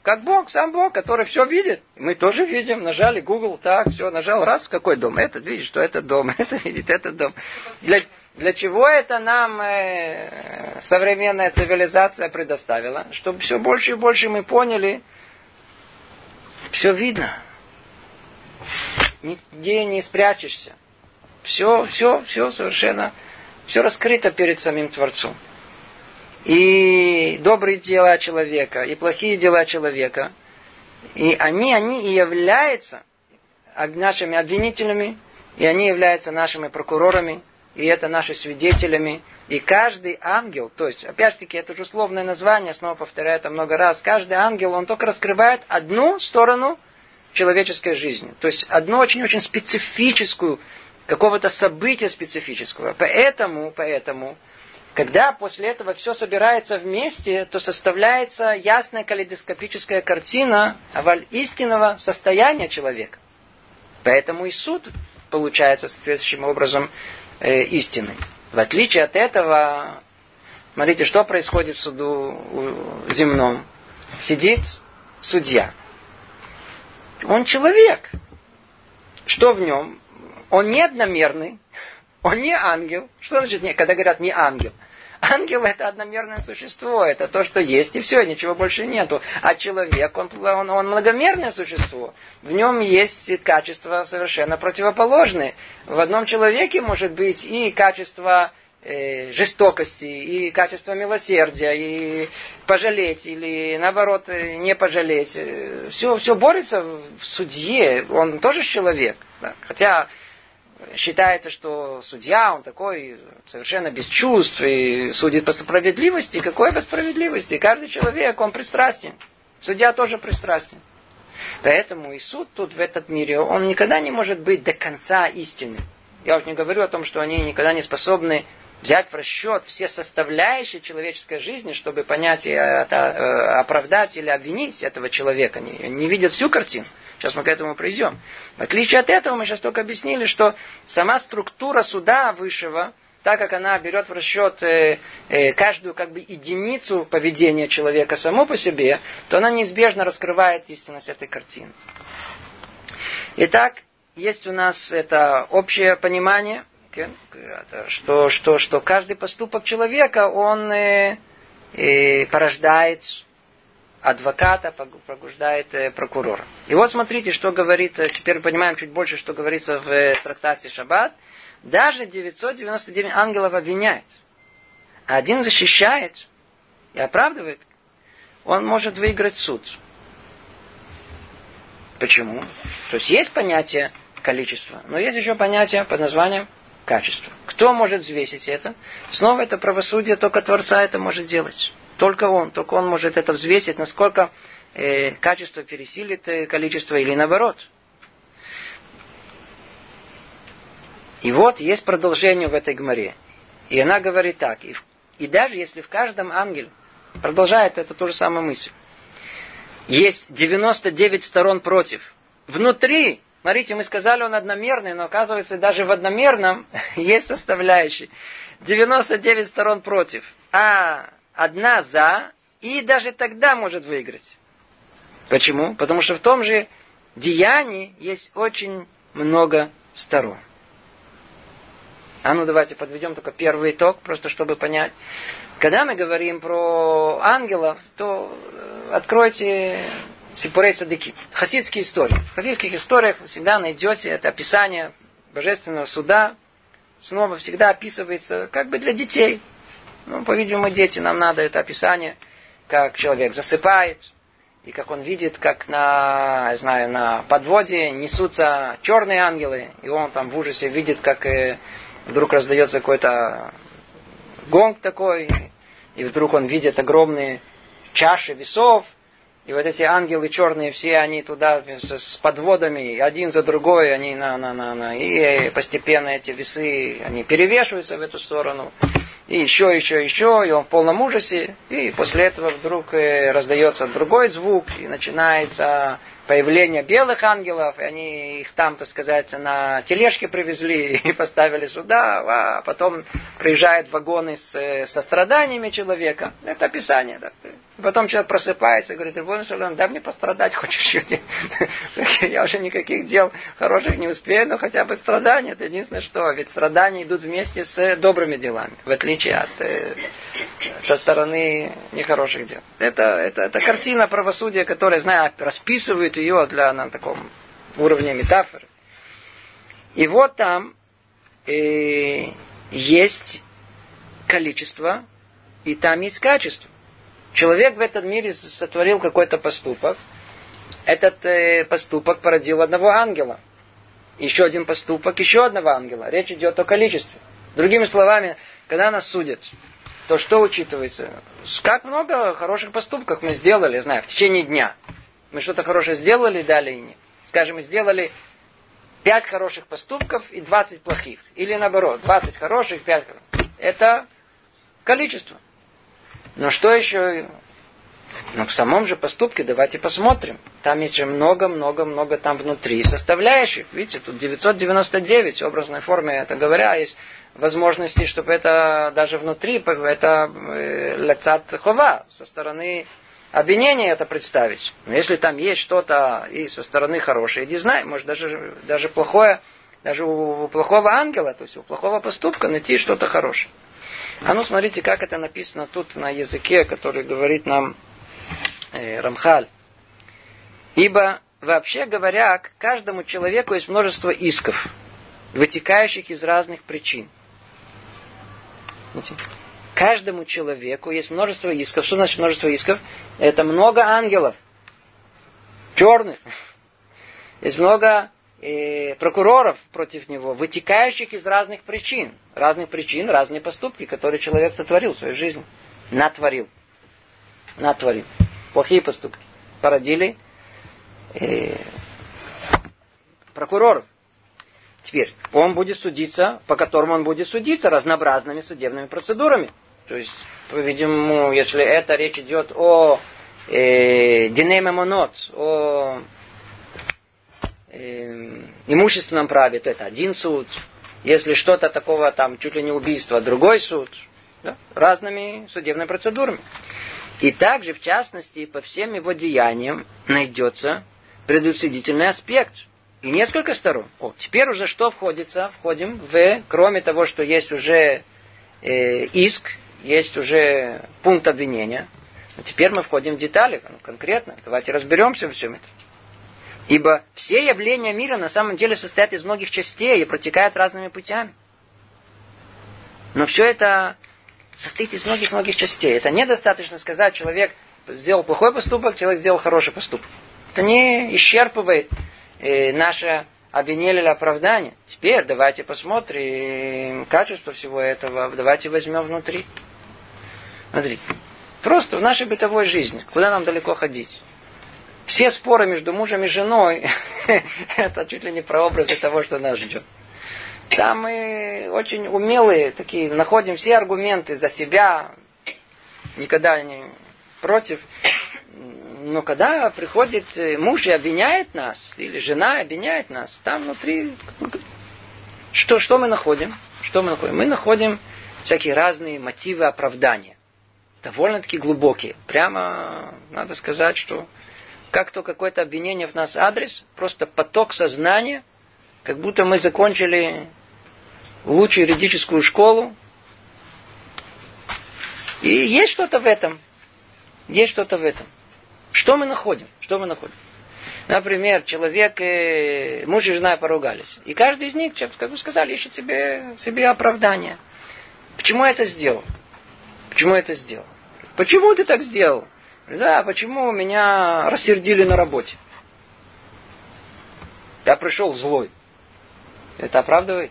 Speaker 1: Как Бог, сам Бог, который все видит. Мы тоже видим, нажали Google, так, все, нажал, раз, какой дом? Этот видит, что это дом, это видит, этот дом. Для, для чего это нам э, современная цивилизация предоставила? Чтобы все больше и больше мы поняли, все видно. Нигде не спрячешься. Все, все, все совершенно, все раскрыто перед самим Творцом и добрые дела человека, и плохие дела человека. И они, они и являются нашими обвинителями, и они являются нашими прокурорами, и это наши свидетелями. И каждый ангел, то есть, опять-таки, это же условное название, снова повторяю это много раз, каждый ангел, он только раскрывает одну сторону человеческой жизни. То есть, одну очень-очень специфическую, какого-то события специфического. Поэтому, поэтому, когда после этого все собирается вместе, то составляется ясная калейдоскопическая картина истинного состояния человека. Поэтому и суд получается соответствующим образом э, истинный. В отличие от этого, смотрите, что происходит в суду земном. Сидит судья. Он человек. Что в нем? Он не одномерный, он не ангел. Что значит, когда говорят не ангел? Ангел это одномерное существо, это то, что есть, и все, ничего больше нету. А человек, он, он, он многомерное существо. В нем есть качества совершенно противоположные. В одном человеке может быть и качество э, жестокости, и качество милосердия, и пожалеть, или наоборот э, не пожалеть. Все, все борется в судье, он тоже человек. Да? Хотя считается, что судья, он такой совершенно без чувств и судит по справедливости. Какой по справедливости? Каждый человек, он пристрастен. Судья тоже пристрастен. Поэтому и суд тут в этот мире, он никогда не может быть до конца истины. Я уж не говорю о том, что они никогда не способны взять в расчет все составляющие человеческой жизни, чтобы понять и э, оправдать или обвинить этого человека. Они не видят всю картину. Сейчас мы к этому придем. В отличие от этого, мы сейчас только объяснили, что сама структура суда высшего, так как она берет в расчет э, э, каждую как бы единицу поведения человека само по себе, то она неизбежно раскрывает истинность этой картины. Итак, есть у нас это общее понимание, что, что, что каждый поступок человека, он э, э, порождает адвоката, пробуждает э, прокурора. И вот смотрите, что говорит, э, теперь понимаем чуть больше, что говорится в э, трактате Шаббат. Даже 999 ангелов обвиняет. А один защищает и оправдывает. Он может выиграть суд. Почему? То есть есть понятие количества, но есть еще понятие под названием качество. Кто может взвесить это? Снова это правосудие, только Творца это может делать. Только он, только он может это взвесить, насколько э, качество пересилит э, количество или наоборот. И вот есть продолжение в этой гморе. И она говорит так. И, и даже если в каждом ангеле, продолжает это ту же самую мысль, есть 99 сторон против. Внутри, смотрите, мы сказали, он одномерный, но оказывается, даже в одномерном есть составляющие. 99 сторон против. А одна за, и даже тогда может выиграть. Почему? Потому что в том же деянии есть очень много сторон. А ну давайте подведем только первый итог, просто чтобы понять. Когда мы говорим про ангелов, то э, откройте Сипурей Цадыки. Хасидские истории. В хасидских историях всегда найдете это описание божественного суда. Снова всегда описывается как бы для детей. Ну, по-видимому, дети, нам надо это описание, как человек засыпает, и как он видит, как на, я знаю, на подводе несутся черные ангелы, и он там в ужасе видит, как э, вдруг раздается какой-то гонг такой, и вдруг он видит огромные чаши весов, и вот эти ангелы черные, все они туда с, подводами, один за другой, они на, на, на, на, и постепенно эти весы, они перевешиваются в эту сторону, и еще, еще, еще, и он в полном ужасе, и после этого вдруг э, раздается другой звук, и начинается появление белых ангелов, и они их там, так сказать, на тележке привезли и поставили сюда, а потом приезжают вагоны с, со страданиями человека. Это описание. Да. Потом человек просыпается и говорит, Рабон Шалом, дай мне пострадать хочешь чуть Я уже никаких дел хороших не успею, но хотя бы страдания, это единственное что. Ведь страдания идут вместе с добрыми делами, в отличие от э, со стороны нехороших дел. Это, это, это картина правосудия, которая, знаю, расписывает ее для на таком уровне метафоры. И вот там э, есть количество, и там есть качество. Человек в этом мире сотворил какой-то поступок. Этот э, поступок породил одного ангела. Еще один поступок, еще одного ангела. Речь идет о количестве. Другими словами, когда нас судят, то что учитывается? Как много хороших поступков мы сделали, знаю, в течение дня. Мы что-то хорошее сделали, дали и нет. Скажем, мы сделали пять хороших поступков и 20 плохих. Или наоборот, 20 хороших, 5 хороших. Это количество. Но что еще? Но в самом же поступке давайте посмотрим. Там есть же много-много-много там внутри составляющих. Видите, тут 999 в образной форме, это говоря, есть возможности, чтобы это даже внутри, это э, ляцат хова, со стороны обвинения это представить. Но если там есть что-то и со стороны хорошее, иди знай, может даже, даже плохое, даже у плохого ангела, то есть у плохого поступка найти что-то хорошее. А ну смотрите, как это написано тут на языке, который говорит нам э, Рамхаль. Ибо, вообще говоря, к каждому человеку есть множество исков, вытекающих из разных причин. Каждому человеку есть множество исков. Что значит множество исков? Это много ангелов. Черных. Есть много э, прокуроров против него, вытекающих из разных причин. Разных причин, разные поступки, которые человек сотворил в своей жизни. Натворил. Натворил. Плохие поступки. Породили э, прокуроров. Теперь, он будет судиться, по которому он будет судиться разнообразными судебными процедурами. То есть, по-видимому, если это речь идет о э, динемемонот, о э, имущественном праве, то это один суд. Если что-то такого, там, чуть ли не убийство, другой суд. Да? Разными судебными процедурами. И также, в частности, по всем его деяниям найдется предусудительный аспект. И несколько сторон. О, теперь уже что входится? Входим в, кроме того, что есть уже э, иск, есть уже пункт обвинения. А теперь мы входим в детали, ну, конкретно. Давайте разберемся во всем этом. Ибо все явления мира на самом деле состоят из многих частей и протекают разными путями. Но все это состоит из многих-многих частей. Это недостаточно сказать, человек сделал плохой поступок, человек сделал хороший поступок. Это не исчерпывает э, наше обвинение или оправдание. Теперь давайте посмотрим качество всего этого, давайте возьмем внутри. Смотрите, просто в нашей бытовой жизни, куда нам далеко ходить? Все споры между мужем и женой, это чуть ли не прообразы того, что нас ждет. Там мы очень умелые, такие, находим все аргументы за себя, никогда не против. Но когда приходит муж и обвиняет нас, или жена обвиняет нас, там внутри, что, что мы находим? Что мы находим? Мы находим всякие разные мотивы оправдания. Довольно-таки глубокие. Прямо надо сказать, что как то какое-то обвинение в нас адрес, просто поток сознания, как будто мы закончили лучшую юридическую школу. И есть что-то в этом. Есть что-то в этом. Что мы находим? Что мы находим? Например, человек, и муж и жена поругались. И каждый из них, как вы сказали, ищет себе, себе оправдание. Почему я это сделал? Почему я это сделал? Почему ты так сделал? Да, почему меня рассердили на работе? Я пришел злой. Это оправдывает?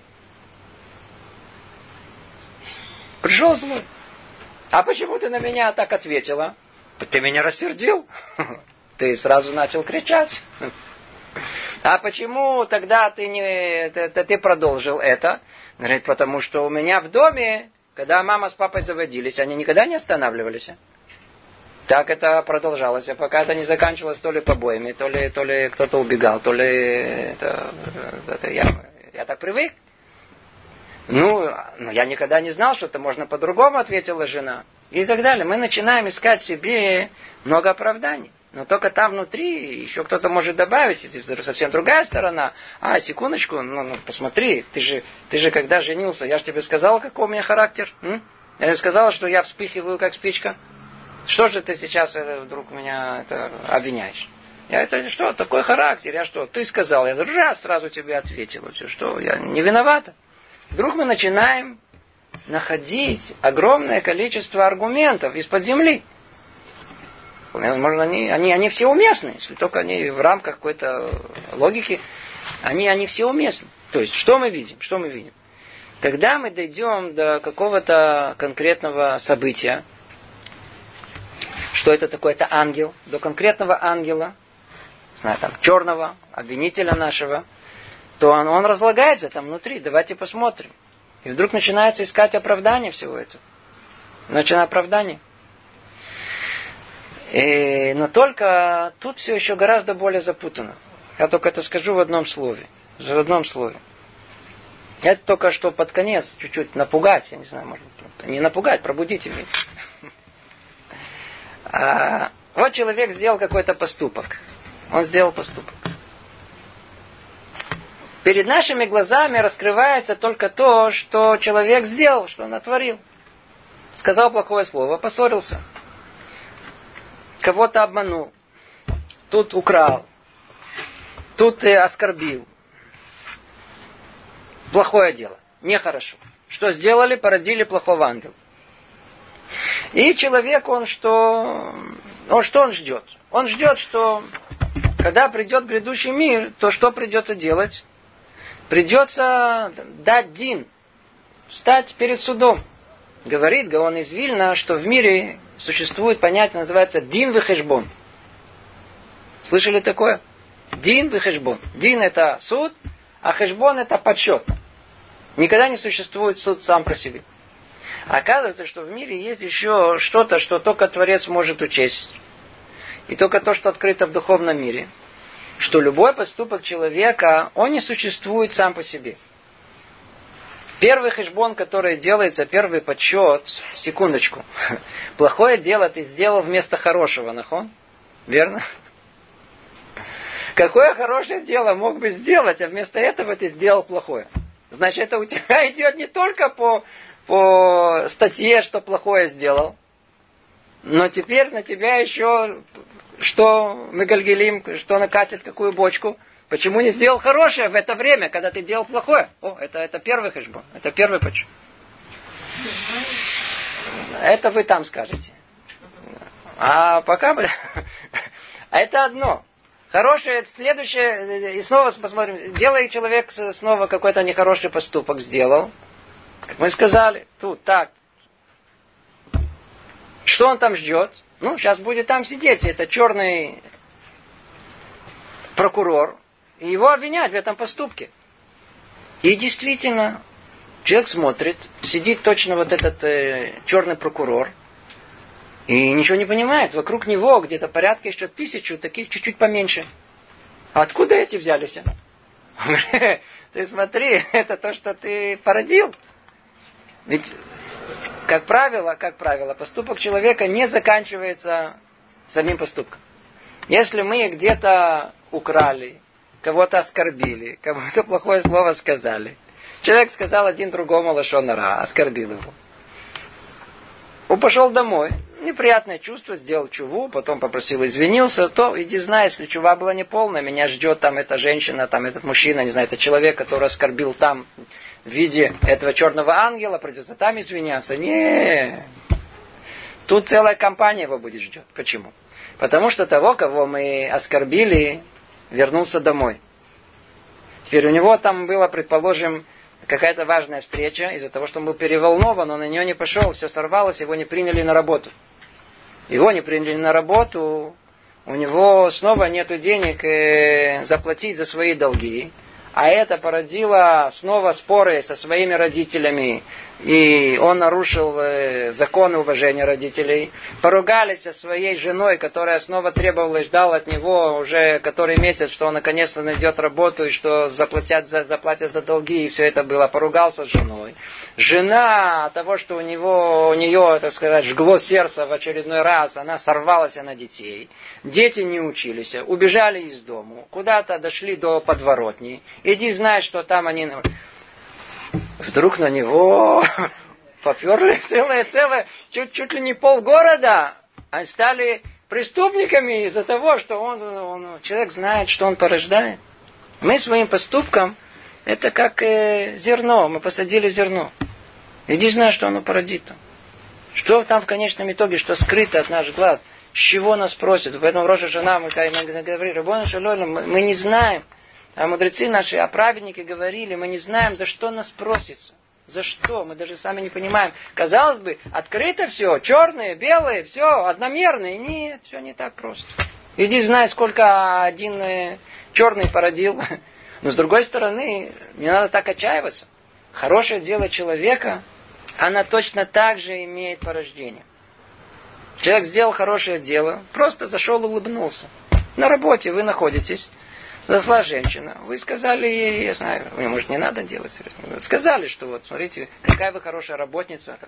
Speaker 1: Пришел злой. А почему ты на меня так ответила? Ты меня рассердил. Ты сразу начал кричать. А почему тогда ты не ты, ты продолжил это? Говорит, потому что у меня в доме, когда мама с папой заводились, они никогда не останавливались. Так это продолжалось, пока это не заканчивалось то ли побоями, то ли, то ли кто-то убегал, то ли это, это я, я так привык. Ну, но я никогда не знал, что это можно по-другому, ответила жена. И так далее. Мы начинаем искать себе много оправданий. Но только там внутри еще кто-то может добавить, это совсем другая сторона. А, секундочку, ну, ну посмотри, ты же, ты же когда женился, я же тебе сказал, какой у меня характер. М? Я же сказал, что я вспыхиваю, как спичка. Что же ты сейчас э, вдруг меня это, обвиняешь? Я это что, такой характер, я что, ты сказал, я раз сразу тебе ответил, все, что, я не виновата. Вдруг мы начинаем находить огромное количество аргументов из-под земли. Возможно, они, они, они все уместны, если только они в рамках какой-то логики, они, они все уместны. То есть, что мы видим? Что мы видим? Когда мы дойдем до какого-то конкретного события, что это такое, это ангел, до конкретного ангела, знаю, там, черного, обвинителя нашего, то он, он разлагается там внутри. Давайте посмотрим. И вдруг начинается искать оправдание всего этого. Начинает оправдание. И, но только тут все еще гораздо более запутано. Я только это скажу в одном слове. В одном слове. Это только что под конец чуть-чуть напугать, я не знаю, может не напугать, пробудить имеется. А, вот человек сделал какой-то поступок. Он сделал поступок. Перед нашими глазами раскрывается только то, что человек сделал, что он натворил. Сказал плохое слово, поссорился. Кого-то обманул. Тут украл. Тут оскорбил. Плохое дело. Нехорошо. Что сделали? Породили плохого ангела. И человек, он что, он что он ждет? Он ждет, что когда придет грядущий мир, то что придется делать? Придется дать дин, встать перед судом. Говорит Гаон из Вильна, что в мире существует понятие, называется дин вехешбон. Слышали такое? Дин вехешбон. Дин это суд, а хешбон это подсчет. Никогда не существует суд сам про себя. Оказывается, что в мире есть еще что-то, что только Творец может учесть. И только то, что открыто в духовном мире. Что любой поступок человека, он не существует сам по себе. Первый хешбон, который делается, первый подсчет, секундочку. Плохое дело ты сделал вместо хорошего, нахон? Верно? Какое хорошее дело мог бы сделать, а вместо этого ты сделал плохое? Значит, это у тебя идет не только по по статье, что плохое сделал. Но теперь на тебя еще что мы гальгелим, что накатит, какую бочку. Почему не сделал хорошее в это время, когда ты делал плохое? О, это, это первый хэшбон, это первый почему. Это вы там скажете. А пока. А это одно. Хорошее, следующее, и снова посмотрим, делает человек снова какой-то нехороший поступок сделал, как мы сказали, тут так. Что он там ждет? Ну, сейчас будет там сидеть, это черный прокурор, и его обвинять в этом поступке. И действительно, человек смотрит, сидит точно вот этот э, черный прокурор, и ничего не понимает. Вокруг него где-то порядка еще тысячу, таких чуть-чуть поменьше. А откуда эти взялись? Ты смотри, это то, что ты породил. Ведь, как правило, как правило, поступок человека не заканчивается самим поступком. Если мы где-то украли, кого-то оскорбили, кому-то плохое слово сказали, Человек сказал один другому лошонара, оскорбил его. Он пошел домой, неприятное чувство, сделал чуву, потом попросил извинился, то иди знай, если чува была неполная, меня ждет там эта женщина, там этот мужчина, не знаю, это человек, который оскорбил там в виде этого черного ангела, придется там извиняться. Не, тут целая компания его будет ждет. Почему? Потому что того, кого мы оскорбили, вернулся домой. Теперь у него там было, предположим, какая-то важная встреча, из-за того, что он был переволнован, он на нее не пошел, все сорвалось, его не приняли на работу. Его не приняли на работу, у него снова нет денег э, заплатить за свои долги. А это породило снова споры со своими родителями. И он нарушил э, законы уважения родителей. Поругались со своей женой, которая снова требовала и ждала от него уже который месяц, что он наконец-то найдет работу и что заплатят за, заплатят за долги. И все это было. Поругался с женой. Жена того, что у него, у нее, так сказать, жгло сердце в очередной раз, она сорвалась на детей. Дети не учились, убежали из дому, куда-то дошли до подворотни. Иди знай, что там они... Вдруг на него поперли целое-целое, чуть, чуть ли не полгорода. Они стали преступниками из-за того, что он, он, человек знает, что он порождает. Мы своим поступком, это как э, зерно, мы посадили зерно. Иди знай, что оно породит. Что там в конечном итоге, что скрыто от наших глаз, с чего нас просят. Поэтому Роша Жена, мы говорили, мы не знаем, а мудрецы наши, а праведники говорили, мы не знаем, за что нас просится. За что? Мы даже сами не понимаем. Казалось бы, открыто все, черное, белое, все, одномерное. Нет, все не так просто. Иди знай, сколько один э, черный породил. Но с другой стороны, не надо так отчаиваться. Хорошее дело человека, она точно так же имеет порождение. Человек сделал хорошее дело, просто зашел улыбнулся. На работе вы находитесь, Зашла женщина. Вы сказали ей, я знаю, мне, может, не надо делать. Сказали, что вот, смотрите, какая вы хорошая работница.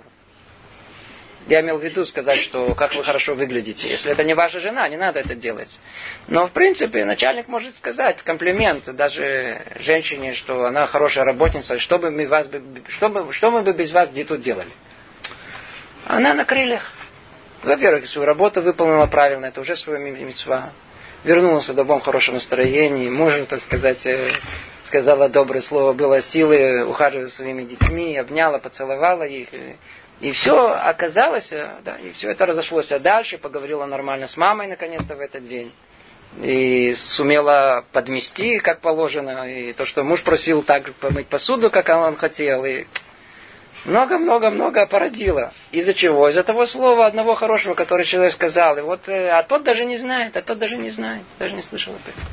Speaker 1: Я имел в виду сказать, что как вы хорошо выглядите. Если это не ваша жена, не надо это делать. Но, в принципе, начальник может сказать комплимент даже женщине, что она хорошая работница, что, бы мы, вас, что, бы, что мы бы без вас тут делали. Она на крыльях. Во-первых, свою работу выполнила правильно, это уже свое митцва вернулся домой в хорошем настроении, мужу, так сказать, э, сказала доброе слово, было силы ухаживать за своими детьми, обняла, поцеловала их. И все оказалось, э, да, и все это разошлось. А дальше поговорила нормально с мамой наконец-то в этот день. И сумела подмести, как положено. И то, что муж просил так помыть посуду, как он хотел. И много-много-много породило. Из-за чего? Из-за того слова одного хорошего, которое человек сказал. И вот, э, а тот даже не знает, а тот даже не знает, даже не слышал об этом.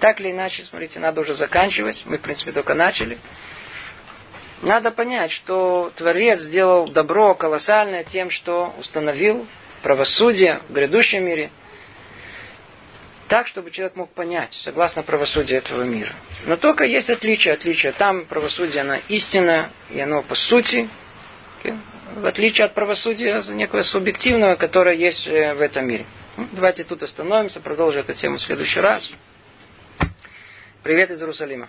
Speaker 1: Так или иначе, смотрите, надо уже заканчивать. Мы, в принципе, только начали. Надо понять, что Творец сделал добро колоссальное тем, что установил правосудие в грядущем мире – так, чтобы человек мог понять, согласно правосудию этого мира. Но только есть отличие, отличие. Там правосудие, оно истинное, и оно по сути, в отличие от правосудия некого субъективного, которое есть э, в этом мире. Ну, давайте тут остановимся, продолжим эту тему в следующий раз. Привет из Иерусалима.